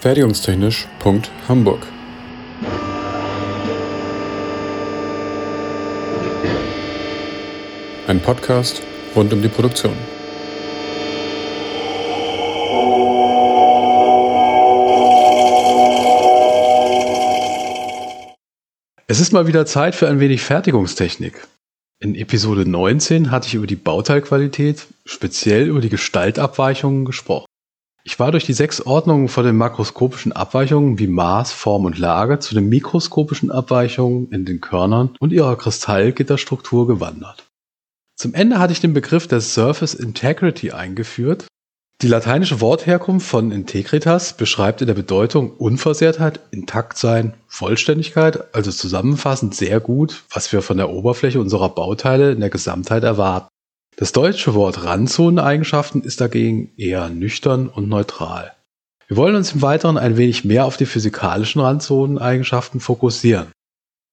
Fertigungstechnisch.hamburg Ein Podcast rund um die Produktion. Es ist mal wieder Zeit für ein wenig Fertigungstechnik. In Episode 19 hatte ich über die Bauteilqualität, speziell über die Gestaltabweichungen gesprochen. Ich war durch die sechs Ordnungen von den makroskopischen Abweichungen wie Maß, Form und Lage zu den mikroskopischen Abweichungen in den Körnern und ihrer Kristallgitterstruktur gewandert. Zum Ende hatte ich den Begriff der Surface Integrity eingeführt, die lateinische Wortherkunft von Integritas beschreibt in der Bedeutung Unversehrtheit, Intaktsein, Vollständigkeit, also zusammenfassend sehr gut, was wir von der Oberfläche unserer Bauteile in der Gesamtheit erwarten. Das deutsche Wort Randzoneneigenschaften ist dagegen eher nüchtern und neutral. Wir wollen uns im Weiteren ein wenig mehr auf die physikalischen Randzoneneigenschaften fokussieren.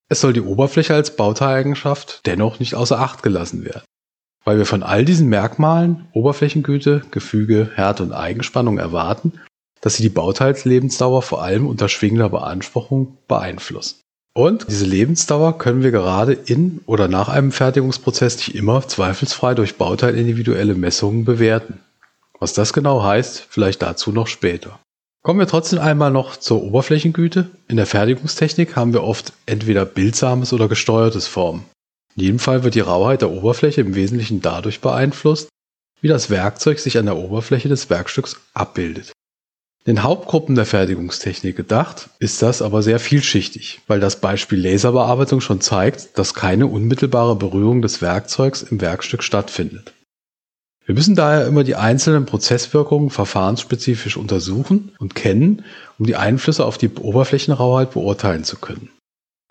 Es soll die Oberfläche als Bauteileigenschaft dennoch nicht außer Acht gelassen werden. Weil wir von all diesen Merkmalen, Oberflächengüte, Gefüge, Härte und Eigenspannung erwarten, dass sie die Bauteilslebensdauer vor allem unter schwingender Beanspruchung beeinflussen. Und diese Lebensdauer können wir gerade in oder nach einem Fertigungsprozess nicht immer zweifelsfrei durch bauteilindividuelle Messungen bewerten. Was das genau heißt, vielleicht dazu noch später. Kommen wir trotzdem einmal noch zur Oberflächengüte. In der Fertigungstechnik haben wir oft entweder bildsames oder gesteuertes Formen. In jedem Fall wird die Rauheit der Oberfläche im Wesentlichen dadurch beeinflusst, wie das Werkzeug sich an der Oberfläche des Werkstücks abbildet. Den Hauptgruppen der Fertigungstechnik gedacht, ist das aber sehr vielschichtig, weil das Beispiel Laserbearbeitung schon zeigt, dass keine unmittelbare Berührung des Werkzeugs im Werkstück stattfindet. Wir müssen daher immer die einzelnen Prozesswirkungen verfahrensspezifisch untersuchen und kennen, um die Einflüsse auf die Oberflächenrauheit beurteilen zu können.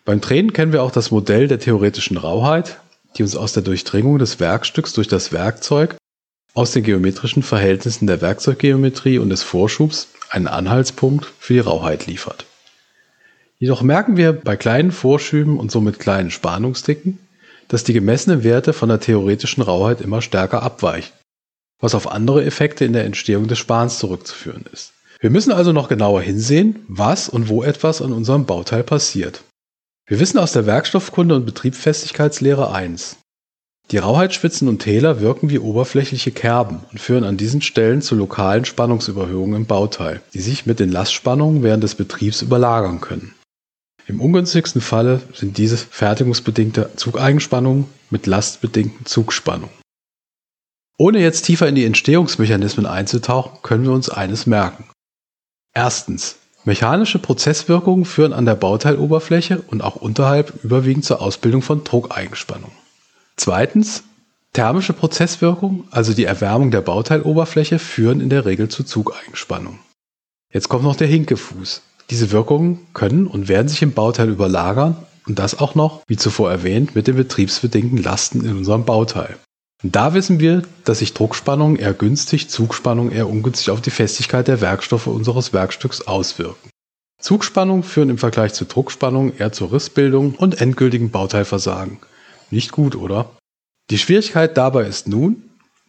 Beim Drehen kennen wir auch das Modell der theoretischen Rauheit, die uns aus der Durchdringung des Werkstücks durch das Werkzeug, aus den geometrischen Verhältnissen der Werkzeuggeometrie und des Vorschubs einen Anhaltspunkt für die Rauheit liefert. Jedoch merken wir bei kleinen Vorschüben und somit kleinen Spannungsdicken, dass die gemessenen Werte von der theoretischen Rauheit immer stärker abweichen, was auf andere Effekte in der Entstehung des Spans zurückzuführen ist. Wir müssen also noch genauer hinsehen, was und wo etwas an unserem Bauteil passiert. Wir wissen aus der Werkstoffkunde und Betriebsfestigkeitslehre eins: Die Rauheitsspitzen und Täler wirken wie oberflächliche Kerben und führen an diesen Stellen zu lokalen Spannungsüberhöhungen im Bauteil, die sich mit den Lastspannungen während des Betriebs überlagern können. Im ungünstigsten Falle sind diese fertigungsbedingte Zugeigenspannungen mit lastbedingten Zugspannungen. Ohne jetzt tiefer in die Entstehungsmechanismen einzutauchen, können wir uns eines merken. Erstens Mechanische Prozesswirkungen führen an der Bauteiloberfläche und auch unterhalb überwiegend zur Ausbildung von Druckeigenspannung. Zweitens, thermische Prozesswirkungen, also die Erwärmung der Bauteiloberfläche, führen in der Regel zu Zugeigenspannung. Jetzt kommt noch der Hinkefuß. Diese Wirkungen können und werden sich im Bauteil überlagern und das auch noch, wie zuvor erwähnt, mit den betriebsbedingten Lasten in unserem Bauteil. Da wissen wir, dass sich Druckspannung eher günstig, Zugspannung eher ungünstig auf die Festigkeit der Werkstoffe unseres Werkstücks auswirken. Zugspannung führen im Vergleich zu Druckspannung eher zur Rissbildung und endgültigen Bauteilversagen. Nicht gut, oder? Die Schwierigkeit dabei ist nun,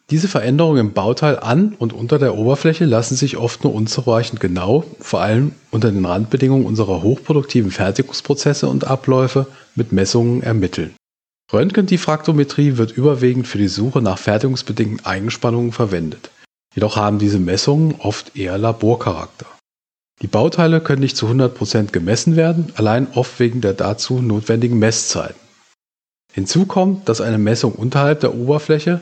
diese Veränderungen im Bauteil an und unter der Oberfläche lassen sich oft nur unzureichend genau, vor allem unter den Randbedingungen unserer hochproduktiven Fertigungsprozesse und Abläufe, mit Messungen ermitteln. Röntgendiffraktometrie wird überwiegend für die Suche nach fertigungsbedingten Eigenspannungen verwendet. Jedoch haben diese Messungen oft eher Laborcharakter. Die Bauteile können nicht zu 100% gemessen werden, allein oft wegen der dazu notwendigen Messzeiten. Hinzu kommt, dass eine Messung unterhalb der Oberfläche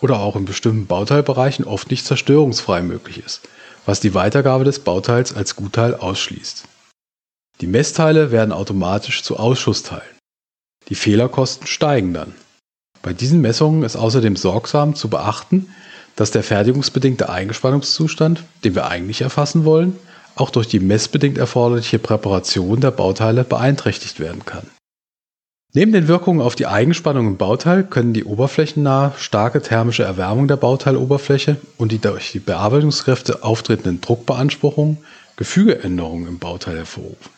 oder auch in bestimmten Bauteilbereichen oft nicht zerstörungsfrei möglich ist, was die Weitergabe des Bauteils als Gutteil ausschließt. Die Messteile werden automatisch zu Ausschussteilen. Die Fehlerkosten steigen dann. Bei diesen Messungen ist außerdem sorgsam zu beachten, dass der fertigungsbedingte Eingespannungszustand, den wir eigentlich erfassen wollen, auch durch die messbedingt erforderliche Präparation der Bauteile beeinträchtigt werden kann. Neben den Wirkungen auf die Eigenspannung im Bauteil können die oberflächennahe starke thermische Erwärmung der Bauteiloberfläche und die durch die Bearbeitungskräfte auftretenden Druckbeanspruchungen Gefügeänderungen im Bauteil hervorrufen.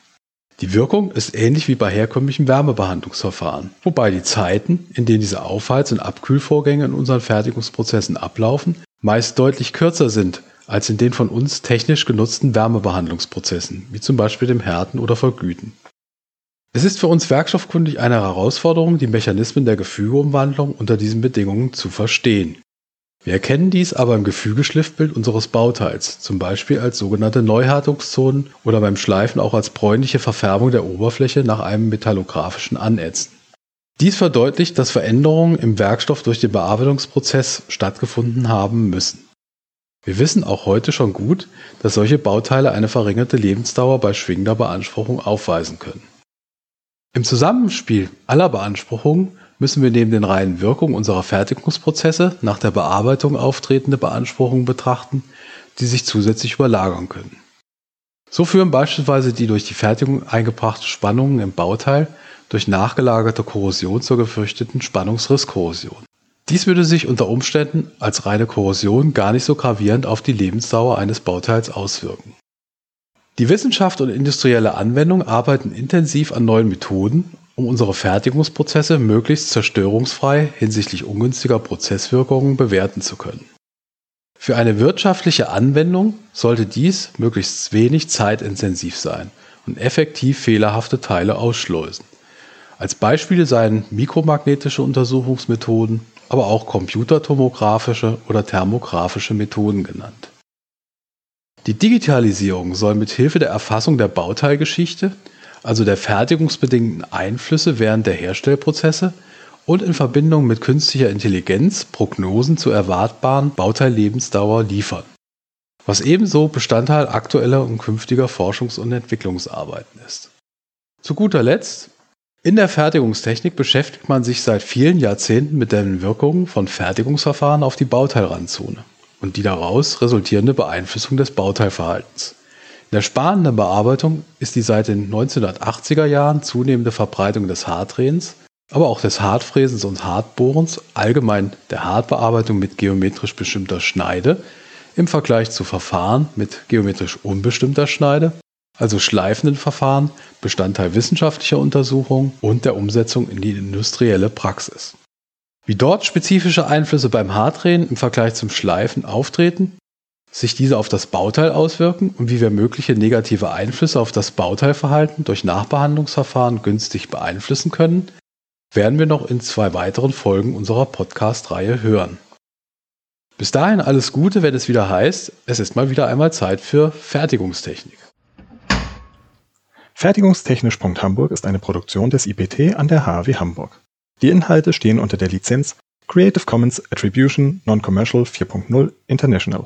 Die Wirkung ist ähnlich wie bei herkömmlichen Wärmebehandlungsverfahren, wobei die Zeiten, in denen diese Aufheiz- und Abkühlvorgänge in unseren Fertigungsprozessen ablaufen, meist deutlich kürzer sind als in den von uns technisch genutzten Wärmebehandlungsprozessen, wie zum Beispiel dem Härten oder Vergüten. Es ist für uns werkstoffkundig eine Herausforderung, die Mechanismen der Gefügeumwandlung unter diesen Bedingungen zu verstehen. Wir erkennen dies aber im Gefügeschliffbild unseres Bauteils, zum Beispiel als sogenannte Neuhärtungszonen oder beim Schleifen auch als bräunliche Verfärbung der Oberfläche nach einem metallografischen Anätzen. Dies verdeutlicht, dass Veränderungen im Werkstoff durch den Bearbeitungsprozess stattgefunden haben müssen. Wir wissen auch heute schon gut, dass solche Bauteile eine verringerte Lebensdauer bei schwingender Beanspruchung aufweisen können. Im Zusammenspiel aller Beanspruchungen müssen wir neben den reinen Wirkungen unserer Fertigungsprozesse nach der Bearbeitung auftretende Beanspruchungen betrachten, die sich zusätzlich überlagern können. So führen beispielsweise die durch die Fertigung eingebrachten Spannungen im Bauteil durch nachgelagerte Korrosion zur gefürchteten Spannungsrisskorrosion. Dies würde sich unter Umständen als reine Korrosion gar nicht so gravierend auf die Lebensdauer eines Bauteils auswirken. Die Wissenschaft und industrielle Anwendung arbeiten intensiv an neuen Methoden, um unsere Fertigungsprozesse möglichst zerstörungsfrei hinsichtlich ungünstiger Prozesswirkungen bewerten zu können. Für eine wirtschaftliche Anwendung sollte dies möglichst wenig zeitintensiv sein und effektiv fehlerhafte Teile ausschleusen. Als Beispiele seien mikromagnetische Untersuchungsmethoden, aber auch computertomografische oder thermografische Methoden genannt. Die Digitalisierung soll mit Hilfe der Erfassung der Bauteilgeschichte, also der fertigungsbedingten Einflüsse während der Herstellprozesse und in Verbindung mit künstlicher Intelligenz Prognosen zur erwartbaren Bauteillebensdauer liefern, was ebenso Bestandteil aktueller und künftiger Forschungs- und Entwicklungsarbeiten ist. Zu guter Letzt in der Fertigungstechnik beschäftigt man sich seit vielen Jahrzehnten mit den Wirkungen von Fertigungsverfahren auf die Bauteilrandzone und die daraus resultierende Beeinflussung des Bauteilverhaltens. In der sparenden Bearbeitung ist die seit den 1980er Jahren zunehmende Verbreitung des Hartdrehens, aber auch des Hartfräsens und Hartbohrens, allgemein der Hartbearbeitung mit geometrisch bestimmter Schneide, im Vergleich zu Verfahren mit geometrisch unbestimmter Schneide also schleifenden Verfahren, Bestandteil wissenschaftlicher Untersuchungen und der Umsetzung in die industrielle Praxis. Wie dort spezifische Einflüsse beim Hartdrehen im Vergleich zum Schleifen auftreten, sich diese auf das Bauteil auswirken und wie wir mögliche negative Einflüsse auf das Bauteilverhalten durch Nachbehandlungsverfahren günstig beeinflussen können, werden wir noch in zwei weiteren Folgen unserer Podcast-Reihe hören. Bis dahin alles Gute, wenn es wieder heißt, es ist mal wieder einmal Zeit für Fertigungstechnik. Fertigungstechnisch.hamburg ist eine Produktion des IPT an der HAW Hamburg. Die Inhalte stehen unter der Lizenz Creative Commons Attribution Non-Commercial 4.0 International.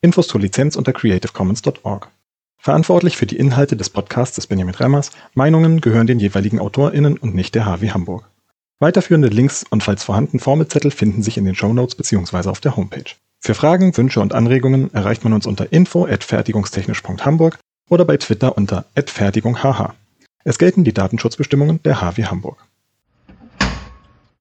Infos zur Lizenz unter creativecommons.org. Verantwortlich für die Inhalte des Podcasts ist Benjamin Remmers. Meinungen gehören den jeweiligen AutorInnen und nicht der HW Hamburg. Weiterführende Links und falls vorhanden Formelzettel finden sich in den Shownotes bzw. auf der Homepage. Für Fragen, Wünsche und Anregungen erreicht man uns unter info at fertigungstechnisch.hamburg oder bei Twitter unter @fertigunghh. Es gelten die Datenschutzbestimmungen der HW Hamburg.